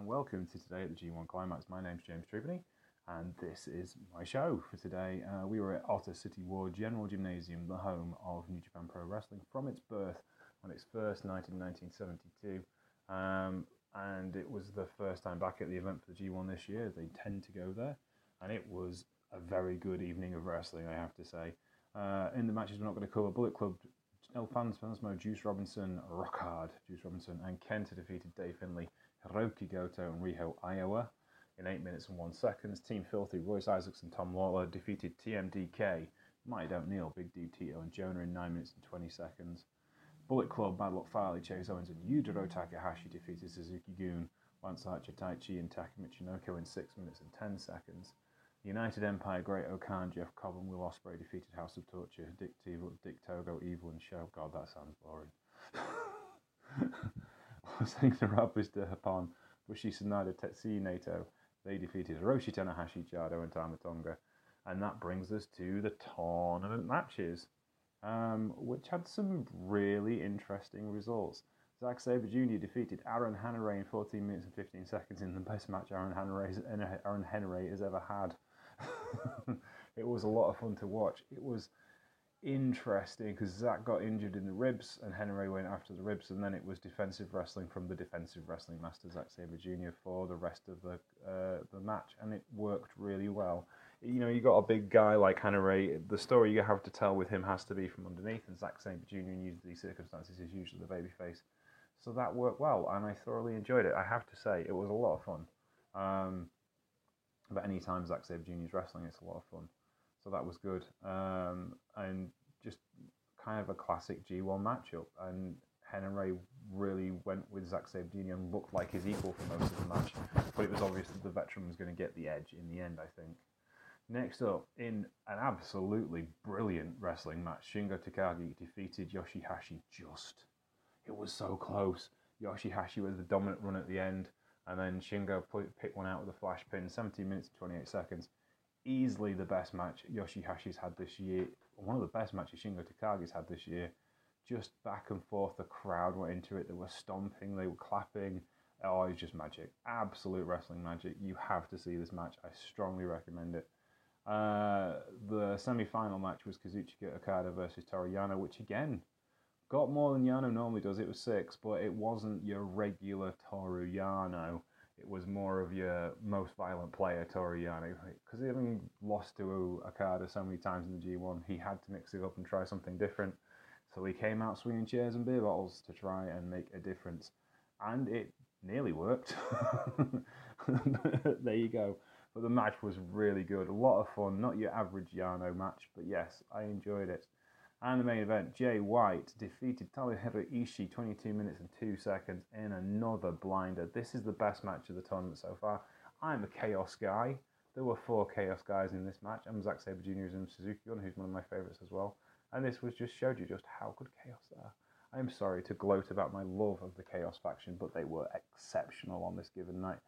and welcome to today at the G1 Climax. My name's James Tribony, and this is my show for today. Uh, we were at Ota City Ward General Gymnasium, the home of New Japan Pro Wrestling, from its birth on its first night in 1972. Um, and it was the first time back at the event for the G1 this year. They tend to go there, and it was a very good evening of wrestling, I have to say. Uh, in the matches, we're not going to cover Bullet Club, El Phantasmo, Juice Robinson, Rock Hard, Juice Robinson, and Kenta defeated Dave Finlay, Hirooki Goto, and Riho Iowa in 8 minutes and 1 seconds. Team Filthy, Royce Isaacs, and Tom Lawler defeated TMDK, Mighty Kneel, Big D Tito, and Jonah in 9 minutes and 20 seconds. Bullet Club, Bad Luck Fale, Chase Owens, and Yujiro Takahashi defeated Suzuki Gun, Lance Archer, Taichi, and Taka Michinoku in 6 minutes and 10 seconds. United Empire, Great-O-Khan, Jeff Cobb, and Will Ospreay defeated House of Torture, Dick Evil, Dick Togo, Evil, and Show. God, that sounds boring. Saying the Rapista Hapan, Bushi Sanada, Tetsuya Naito, they defeated Hiroshi Tanahashi, Jado, and Tama Tonga. And that brings us to the tournament matches um, which had some really interesting results. Zack Sabre Jr. defeated Aaron Henare in 14 minutes and 15 seconds in the best match Aaron Henare, Aaron Henare has ever had. it was a lot of fun to watch. It was interesting because Zack got injured in the ribs and Henare went after the ribs, and then it was defensive wrestling from the defensive wrestling master Zack Sabre Jr. for the rest of the uh, the match, and it worked really well you know, you got a big guy like Henare. The story you have to tell with him has to be from underneath, and Zack Sabre Jr. in these circumstances is usually the babyface. So that worked well, and I thoroughly enjoyed it. I have to say, it was a lot of fun. Um, but any time Zack Sabre Jr. is wrestling, it's a lot of fun. So that was good, um, and just kind of a classic G1 matchup. And Henare really went with Zack Jr. and looked like his equal for most of the match. But it was obvious that the veteran was going to get the edge in the end, I think. Next up, in an absolutely brilliant wrestling match, Shingo Takagi defeated Yoshihashi just. It was so close. Yoshihashi was the dominant run at the end, and then Shingo picked one out with a flash pin, 17 minutes 28 seconds. Easily the best match Yoshihashi's had this year. One of the best matches Shingo Takagi's had this year. Just back and forth, the crowd were into it. They were stomping, they were clapping. Oh, it was just magic. Absolute wrestling magic. You have to see this match. I strongly recommend it. Uh, the semi-final match was Kazuchika Okada versus Toru Yano, which again got more than Yano normally does. It was six, but it wasn't your regular Toru Yano. It was more of your most violent player, Toru Yano, because having lost to Okada so many times in the G1, he had to mix it up and try something different. So he came out swinging chairs and beer bottles to try and make a difference, and it nearly worked. there you go. But the match was really good. A lot of fun. Not your average Yano match, but yes, I enjoyed it. And the main event, Jay White defeated Tomohiro Ishii 22 minutes and 2 seconds in another blinder. This is the best match of the tournament so far. I'm a Chaos guy. There were four Chaos guys in this match. I'm Zack Sabre Jr. and Suzuki Gun, who's one of my favourites as well. And this was just showed you just how good Chaos are. I am sorry to gloat about my love of the Chaos faction, but they were exceptional on this given night.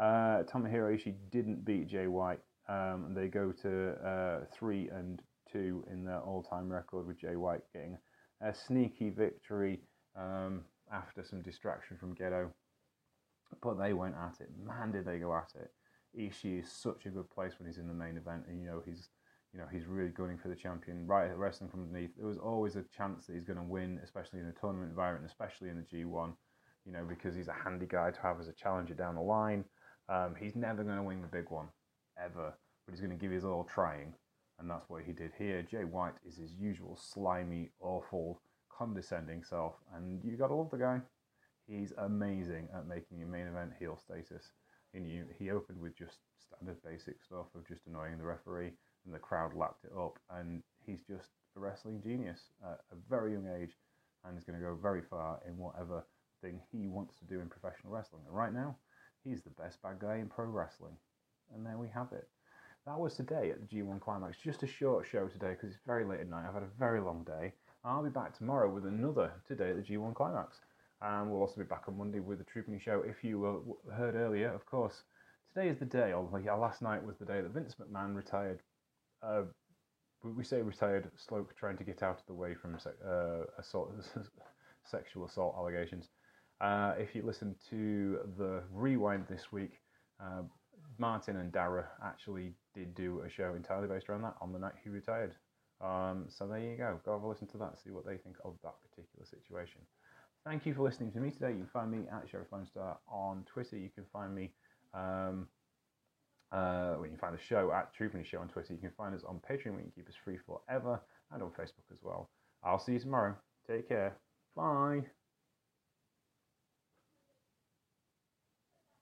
Uh, Tomohiro Ishii didn't beat Jay White. Um, they go to uh, three and two in their all-time record with Jay White getting a sneaky victory um, after some distraction from Gedo. But they went at it. Man, did they go at it! Ishii is such a good place when he's in the main event, and you know he's you know he's really gunning for the champion. Right, at wrestling from underneath. There was always a chance that he's going to win, especially in a tournament environment, especially in the G1. You know because he's a handy guy to have as a challenger down the line. Um, he's never going to win the big one, ever, but he's going to give his all trying, and that's what he did here. Jay White is his usual slimy, awful, condescending self, and you got to love the guy. He's amazing at making a main event heel status. He, he opened with just standard basic stuff of just annoying the referee, and the crowd lapped it up, and he's just a wrestling genius at a very young age, and is going to go very far in whatever thing he wants to do in professional wrestling. And right now, He's the best bad guy in pro wrestling. And there we have it. That was today at the G1 Climax. Just a short show today because it's very late at night. I've had a very long day. I'll be back tomorrow with another today at the G1 Climax. And we'll also be back on Monday with the Troopany Show. If you heard earlier, of course, today is the day, although yeah, last night was the day that Vince McMahon retired. Uh, we say retired, Sloke trying to get out of the way from uh, assault, sexual assault allegations. Uh, if you listen to the rewind this week, uh, Martin and Dara actually did do a show entirely based around that on the night he retired. Um, so there you go. Go have a listen to that, see what they think of that particular situation. Thank you for listening to me today. You can find me at Sheriff Lone Star on Twitter. You can find me um, uh, when you find the show at Trooping Show on Twitter. You can find us on Patreon, you can keep us free forever, and on Facebook as well. I'll see you tomorrow. Take care. Bye.